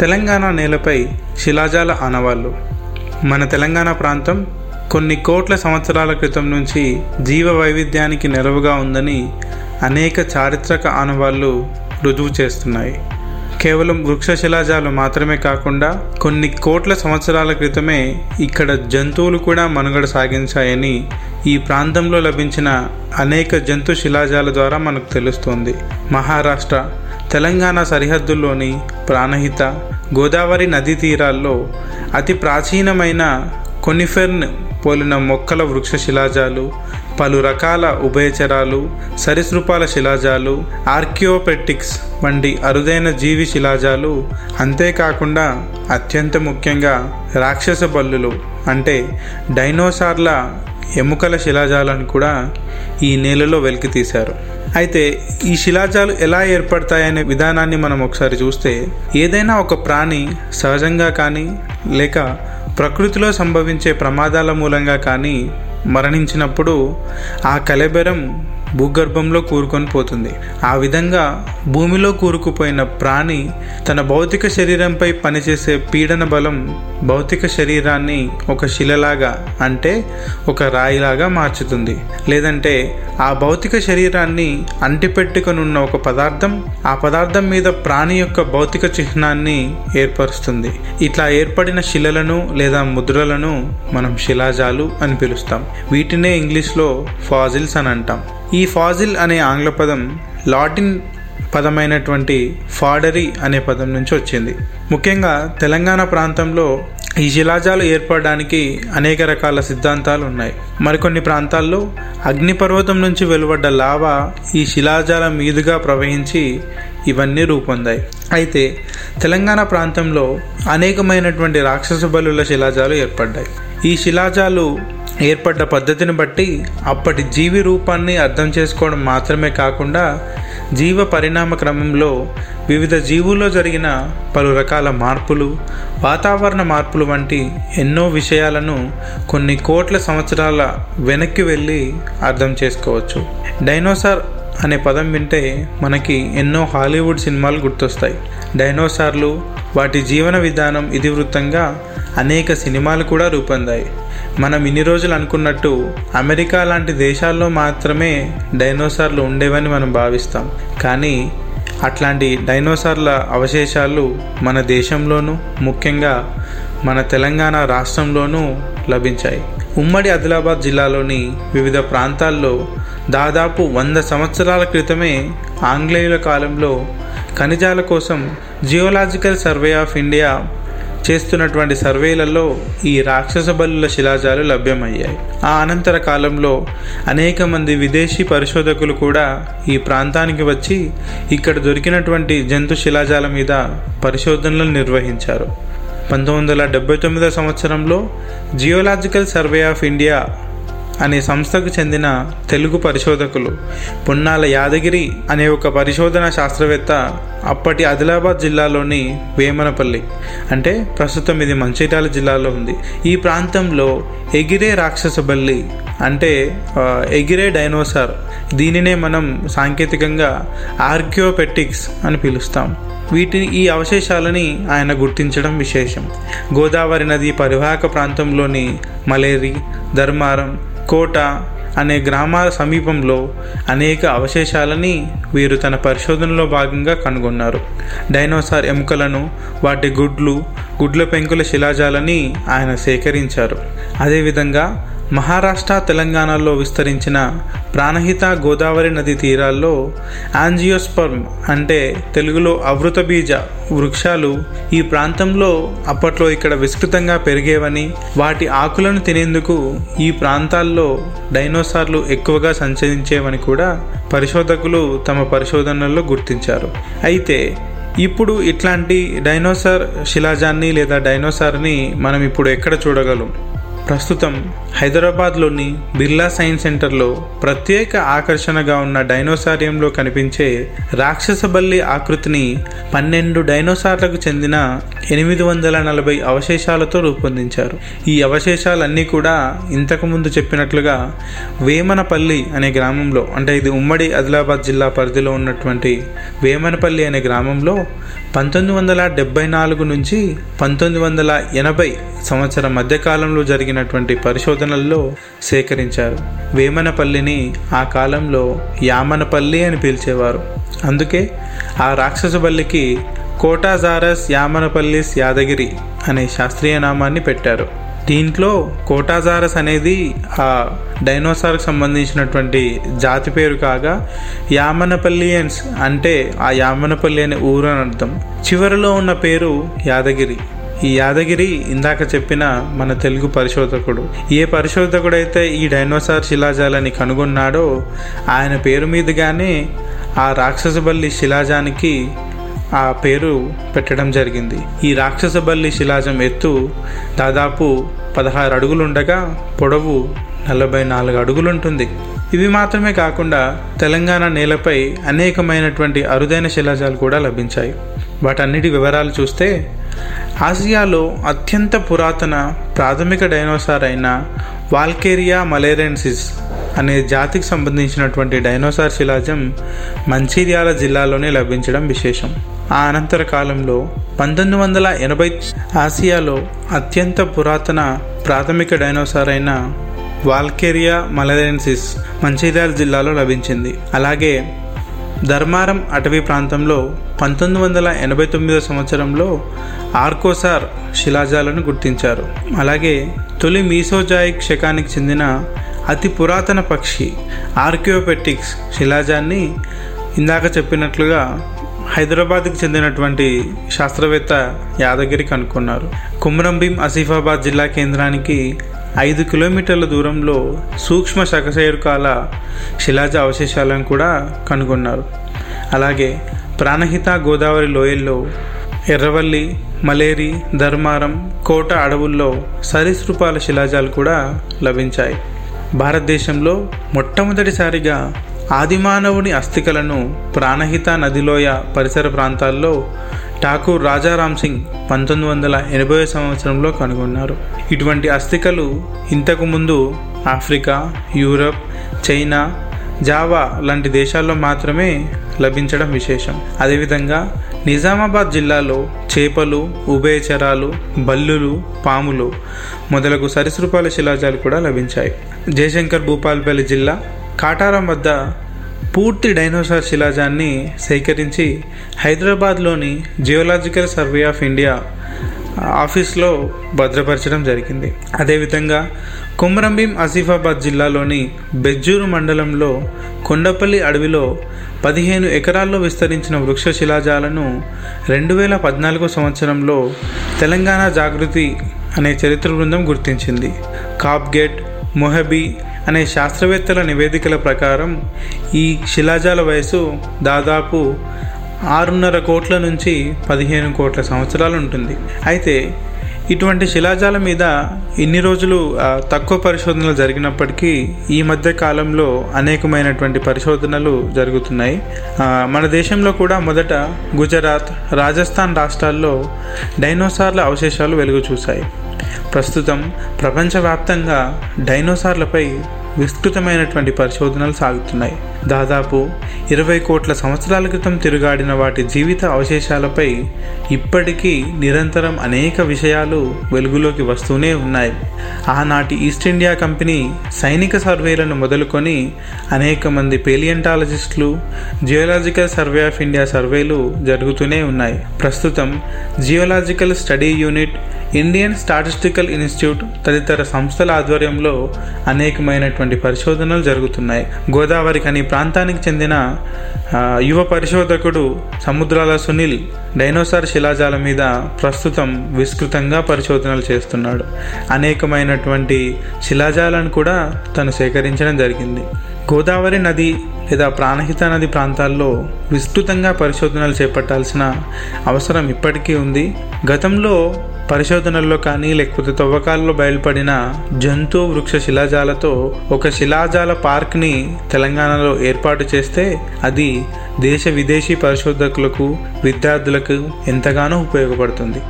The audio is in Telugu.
తెలంగాణ నేలపై శిలాజాల ఆనవాళ్ళు మన తెలంగాణ ప్రాంతం కొన్ని కోట్ల సంవత్సరాల క్రితం నుంచి జీవ వైవిధ్యానికి నెరవుగా ఉందని అనేక చారిత్రక ఆనవాళ్ళు రుజువు చేస్తున్నాయి. కేవలం వృక్ష శిలాజాలు మాత్రమే కాకుండా కొన్ని కోట్ల సంవత్సరాల క్రితమే ఇక్కడ జంతువులు కూడా మనుగడ సాగించాయని ఈ ప్రాంతంలో లభించిన అనేక జంతు శిలాజాల ద్వారా మనకు తెలుస్తోంది. మహారాష్ట్ర తెలంగాణ సరిహద్దుల్లోని ప్రాణహిత గోదావరి నదీ తీరాల్లో అతి ప్రాచీనమైన కొనిఫెర్న్ పోలిన మొక్కల వృక్ష శిలాజాలు పలు రకాల ఉభయచరాలు సరీసృపాల శిలాజాలు ఆర్కియోపెటిక్స్ వంటి అరుదైన జీవి శిలాజాలు అంతేకాకుండా అత్యంత ముఖ్యంగా రాక్షస బల్లులు అంటే డైనోసార్ల ఎముకల శిలాజాలను కూడా ఈ నేలలో వెలికి తీశారు. అయితే ఈ శిలాజాలు ఎలా ఏర్పడతాయనే విధానాన్ని మనం ఒకసారి చూస్తే ఏదైనా ఒక ప్రాణి సహజంగా కానీ లేక ప్రకృతిలో సంభవించే ప్రమాదాల మూలంగా కానీ మరణించినప్పుడు ఆ కలెబెరం భూగర్భంలో కూరుకొని పోతుంది. ఆ విధంగా భూమిలో కూరుకుపోయిన ప్రాణి తన భౌతిక శరీరంపై పనిచేసే పీడన బలం భౌతిక శరీరాన్ని ఒక శిలలాగా అంటే ఒక రాయిలాగా మార్చుతుంది. లేదంటే ఆ భౌతిక శరీరాన్ని అంటిపెట్టుకొని ఉన్న ఒక పదార్థం ఆ పదార్థం మీద ప్రాణి యొక్క భౌతిక చిహ్నాన్ని ఏర్పరుస్తుంది. ఇట్లా ఏర్పడిన శిలలను లేదా ముద్రలను మనం శిలాజాలు అని పిలుస్తాం. వీటినే ఇంగ్లీష్లో ఫాజిల్స్ అని అంటాం. ఈ ఫాజిల్ అనే ఆంగ్ల పదం లాటిన్ పదమైనటువంటి ఫాడరీ అనే పదం నుంచి వచ్చింది. ముఖ్యంగా తెలంగాణ ప్రాంతంలో ఈ శిలాజాలు ఏర్పడడానికి అనేక రకాల సిద్ధాంతాలు ఉన్నాయి. మరికొన్ని ప్రాంతాల్లో అగ్నిపర్వతం నుంచి వెలువడ్డ లావా ఈ శిలాజాల మీదుగా ప్రవహించి ఇవన్నీ రూపొందాయి. అయితే తెలంగాణ ప్రాంతంలో అనేకమైనటువంటి రాక్షస బలుల శిలాజాలు ఏర్పడ్డాయి. ఈ శిలాజాలు ఏర్పడ్డ పద్ధతిని బట్టి అప్పటి జీవి రూపాన్ని అర్థం చేసుకోవడం మాత్రమే కాకుండా జీవ పరిణామ క్రమంలో వివిధ జీవుల్లో జరిగిన పలు రకాల మార్పులు వాతావరణ మార్పులు వంటి ఎన్నో విషయాలను కొన్ని కోట్ల సంవత్సరాల వెనక్కి వెళ్ళి అర్థం చేసుకోవచ్చు. డైనోసార్ అనే పదం వింటే మనకి ఎన్నో హాలీవుడ్ సినిమాలు గుర్తొస్తాయి. డైనోసార్లు వాటి జీవన విధానం ఇతివృత్తంగా అనేక సినిమాలు కూడా రూపొందాయి. మనం ఇన్ని రోజులు అనుకున్నట్టు అమెరికా లాంటి దేశాల్లో మాత్రమే డైనోసార్లు ఉండేవని మనం భావిస్తాం. కానీ అట్లాంటి డైనోసార్ల అవశేషాలు మన దేశంలోనూ ముఖ్యంగా మన తెలంగాణ రాష్ట్రంలోనూ లభించాయి. ఉమ్మడి ఆదిలాబాద్ జిల్లాలోని వివిధ ప్రాంతాల్లో దాదాపు వంద సంవత్సరాల క్రితమే ఆంగ్లేయుల కాలంలో ఖనిజాల కోసం జియోలాజికల్ సర్వే ఆఫ్ ఇండియా చేస్తున్నటువంటి సర్వేలలో ఈ రాక్షస బలుల శిలాజాలు లభ్యమయ్యాయి. ఆ అనంతర కాలంలో అనేక మంది విదేశీ పరిశోధకులు కూడా ఈ ప్రాంతానికి వచ్చి ఇక్కడ దొరికినటువంటి జంతు శిలాజాల మీద పరిశోధనలు నిర్వహించారు. పంతొమ్మిది వందల డెబ్బై తొమ్మిదో సంవత్సరంలో జియోలాజికల్ సర్వే ఆఫ్ ఇండియా అనే సంస్థకు చెందిన తెలుగు పరిశోధకులు పొన్నాల యాదగిరి అనే ఒక పరిశోధన శాస్త్రవేత్త అప్పటి ఆదిలాబాద్ జిల్లాలోని వేమనపల్లి అంటే ప్రస్తుతం ఇది మంచిర్యాల జిల్లాలో ఉంది. ఈ ప్రాంతంలో ఎగిరే రాక్షస బల్లి అంటే ఎగిరే డైనోసార్ దీనినే మనం సాంకేతికంగా ఆర్కియోపెటిక్స్ అని పిలుస్తాం. వీటి ఈ అవశేషాలని ఆయన గుర్తించడం విశేషం. గోదావరి నది పరివాహక ప్రాంతంలోని మలేరి ధర్మారం కోట అనే గ్రామాల సమీపంలో అనేక అవశేషాలని వీరు తన పరిశోధనలో భాగంగా కనుగొన్నారు. డైనోసార్ ఎముకలను వాటి గుడ్లు గుడ్ల పెంకుల శిలాజాలని ఆయన సేకరించారు. అదేవిధంగా మహారాష్ట్ర తెలంగాణలో విస్తరించిన ప్రాణహిత గోదావరి నది తీరాల్లో ఆంజియోస్పర్మ్ అంటే తెలుగులో అవృత బీజ వృక్షాలు ఈ ప్రాంతంలో అప్పట్లో ఇక్కడ విస్తృతంగా పెరిగేవని వాటి ఆకులను తినేందుకు ఈ ప్రాంతాల్లో డైనోసార్లు ఎక్కువగా సంచరించేవని కూడా పరిశోధకులు తమ పరిశోధనల్లో గుర్తించారు. అయితే ఇప్పుడు ఇట్లాంటి డైనోసార్ శిలాజాన్ని లేదా డైనోసార్ని మనం ఇప్పుడు ఎక్కడ చూడగలం? ప్రస్తుతం హైదరాబాద్లోని బిర్లా సైన్స్ సెంటర్లో ప్రత్యేక ఆకర్షణగా ఉన్న డైనోసారియంలో కనిపించే రాక్షస బల్లి ఆకృతిని పన్నెండు డైనోసార్లకు చెందిన ఎనిమిది వందల నలభై అవశేషాలతో రూపొందించారు. ఈ అవశేషాలన్నీ కూడా ఇంతకుముందు చెప్పినట్లుగా వేమనపల్లి అనే గ్రామంలో అంటే ఇది ఉమ్మడి ఆదిలాబాద్ జిల్లా పరిధిలో ఉన్నటువంటి వేమనపల్లి అనే గ్రామంలో పంతొమ్మిది వందల డెబ్బై నాలుగు నుంచి పంతొమ్మిది వందల ఎనభై సంవత్సరం మధ్యకాలంలో జరిగినటువంటి పరిశోధనల్లో సేకరించారు. వేమనపల్లిని ఆ కాలంలో యామనపల్లి అని పిలిచేవారు. అందుకే ఆ రాక్షస బల్లికి కోటాజారస్ యామనపల్లిస్ యాదగిరి అనే శాస్త్రీయ నామాన్ని పెట్టారు. దీంట్లో కోటాజారస్ అనేది ఆ డైనోసార్కి సంబంధించినటువంటి జాతి పేరు కాగా యామనపల్లియన్స్ అంటే ఆ యామనపల్లి అనే ఊరు అని అర్థం. చివరిలో ఉన్న పేరు యాదగిరి. ఈ యాదగిరి ఇందాక చెప్పిన మన తెలుగు పరిశోధకుడు. ఏ పరిశోధకుడైతే ఈ డైనోసార్ శిలాజాలని కనుగొన్నాడో ఆయన పేరు మీదుగానే ఆ రాక్షసబల్లి శిలాజానికి ఆ పేరు పెట్టడం జరిగింది. ఈ రాక్షసబల్లి శిలాజం ఎత్తు దాదాపు పదహారు అడుగులుండగా పొడవు నలభై నాలుగు అడుగులు ఉంటుంది ఇవి మాత్రమే కాకుండా తెలంగాణ నేలపై అనేకమైనటువంటి అరుదైన శిలాజాలు కూడా లభించాయి. వాటన్నిటి వివరాలు చూస్తే ఆసియాలో అత్యంత పురాతన ప్రాథమిక డైనోసార్ అయిన వాల్కేరియా మలేరెన్సిస్ అనే జాతికి సంబంధించినటువంటి డైనోసార్ శిలాజం మంచిర్యాల జిల్లాలోనే లభించడం విశేషం. ఆ అనంతర కాలంలో పంతొమ్మిది వందల ఎనభై ఆసియాలో అత్యంత పురాతన ప్రాథమిక డైనోసార్ అయిన వాల్కేరియా మలరెన్సిస్ మంచిర్యాల జిల్లాలో లభించింది. అలాగే ధర్మారం అటవీ ప్రాంతంలో పంతొమ్మిది వందల ఎనభై తొమ్మిదో సంవత్సరంలో ఆర్కోసార్ శిలాజాలను గుర్తించారు. అలాగే తొలి మీసోజాయిక్ శకానికి చెందిన అతి పురాతన పక్షి ఆర్కియోపెటిక్స్ శిలాజాన్ని ఇందాక చెప్పినట్లుగా హైదరాబాద్కు చెందినటువంటి శాస్త్రవేత్త యాదగిరి కనుక్కున్నారు. కుమ్రంభీం ఆసిఫాబాద్ జిల్లా కేంద్రానికి ఐదు కిలోమీటర్ల దూరంలో సూక్ష్మ శకశేరుకాల శిలాజ అవశేషాలను కూడా కనుగొన్నారు. అలాగే ప్రాణహిత గోదావరి లోయల్లో ఎర్రవల్లి మలేరి ధర్మారం కోట అడవుల్లో సరీసృపాల శిలాజాలు కూడా లభించాయి. భారతదేశంలో మొట్టమొదటిసారిగా ఆదిమానవుని అస్థికలను ప్రాణహిత నదిలోయ పరిసర ప్రాంతాల్లో ఠాకూర్ రాజారాం సింగ్ పంతొమ్మిది వందల ఎనభై సంవత్సరంలో కనుగొన్నారు. ఇటువంటి అస్థికలు ఇంతకుముందు ఆఫ్రికా యూరప్ చైనా జావా లాంటి దేశాల్లో మాత్రమే లభించడం విశేషం. అదేవిధంగా నిజామాబాద్ జిల్లాలో చేపలు ఉభయచరాలు బల్లులు పాములు మొదలగు సరీసృపాల శిలాజాలు కూడా లభించాయి. జయశంకర్ భూపాల్పల్లి జిల్లా కాటారం వద్ద పూర్తి డైనోసార్ శిలాజాన్ని సేకరించి హైదరాబాద్లోని జియోలాజికల్ సర్వే ఆఫ్ ఇండియా ఆఫీస్లో భద్రపరచడం జరిగింది. అదేవిధంగా కుమ్రంభీం ఆసిఫాబాద్ జిల్లాలోని బెజ్జూరు మండలంలో కొండపల్లి అడవిలో పదిహేను ఎకరాల్లో విస్తరించిన వృక్ష శిలాజాలను రెండు వేల పద్నాలుగో సంవత్సరంలో తెలంగాణ జాగృతి అనే చరిత్ర బృందం గుర్తించింది. కాప్గేట్ మొహబీ అనే శాస్త్రవేత్తల నివేదికల ప్రకారం ఈ శిలాజాల వయసు దాదాపు ఆరున్నర కోట్ల నుంచి పదిహేను కోట్ల సంవత్సరాలు ఉంటుంది. అయితే ఇటువంటి శిలాజాల మీద ఇన్ని రోజులు తక్కువ పరిశోధనలు జరిగినప్పటికీ ఈ మధ్య కాలంలో అనేకమైనటువంటి పరిశోధనలు జరుగుతున్నాయి. మన దేశంలో కూడా మొదట గుజరాత్ రాజస్థాన్ రాష్ట్రాల్లో డైనోసార్ల అవశేషాలు వెలుగు చూశాయి ప్రస్తుతం ప్రపంచవ్యాప్తంగా డైనోసార్లపై విస్తృతమైనటువంటి పరిశోధనలు సాగుతున్నాయి. దాదాపు ఇరవై కోట్ల సంవత్సరాల క్రితం తిరుగాడిన వాటి జీవిత అవశేషాలపై ఇప్పటికీ నిరంతరం అనేక విషయాలు వెలుగులోకి వస్తూనే ఉన్నాయి. ఆనాటి ఈస్ట్ ఇండియా కంపెనీ సైనిక సర్వేలను మొదలుకొని అనేక మంది పేలియంటాలజిస్టులు జియోలాజికల్ సర్వే ఆఫ్ ఇండియా సర్వేలు జరుగుతూనే ఉన్నాయి. ప్రస్తుతం geological study unit Indian statistical institute తదితర సంస్థల ఆధ్వర్యంలో అనేకమైనటువంటి పరిశోధనలు జరుగుతున్నాయి. గోదావరి ఖని ప్రాంతానికి చెందిన యువ పరిశోధకుడు సముద్రాల సునీల్ డైనోసార్ శిలాజాల మీద ప్రస్తుతం విస్తృతంగా పరిశోధనలు చేస్తున్నాడు. అనేకమైనటువంటి శిలాజాలను కూడా తను సేకరించడం జరిగింది. గోదావరి నది లేదా ప్రాణహిత నది ప్రాంతాల్లో విస్తృతంగా పరిశోధనలు చేపట్టాల్సిన అవసరం ఇప్పటికీ ఉంది. గతంలో పరిశోధనల్లో కానీ లేకపోతే తవ్వకాల్లో బయలుపడిన జంతు వృక్ష శిలాజాలతో ఒక శిలాజాల పార్క్ని తెలంగాణలో ఏర్పాటు చేస్తే అది దేశ విదేశీ పరిశోధకులకు విద్యార్థులకు ఎంతగానో ఉపయోగపడుతుంది.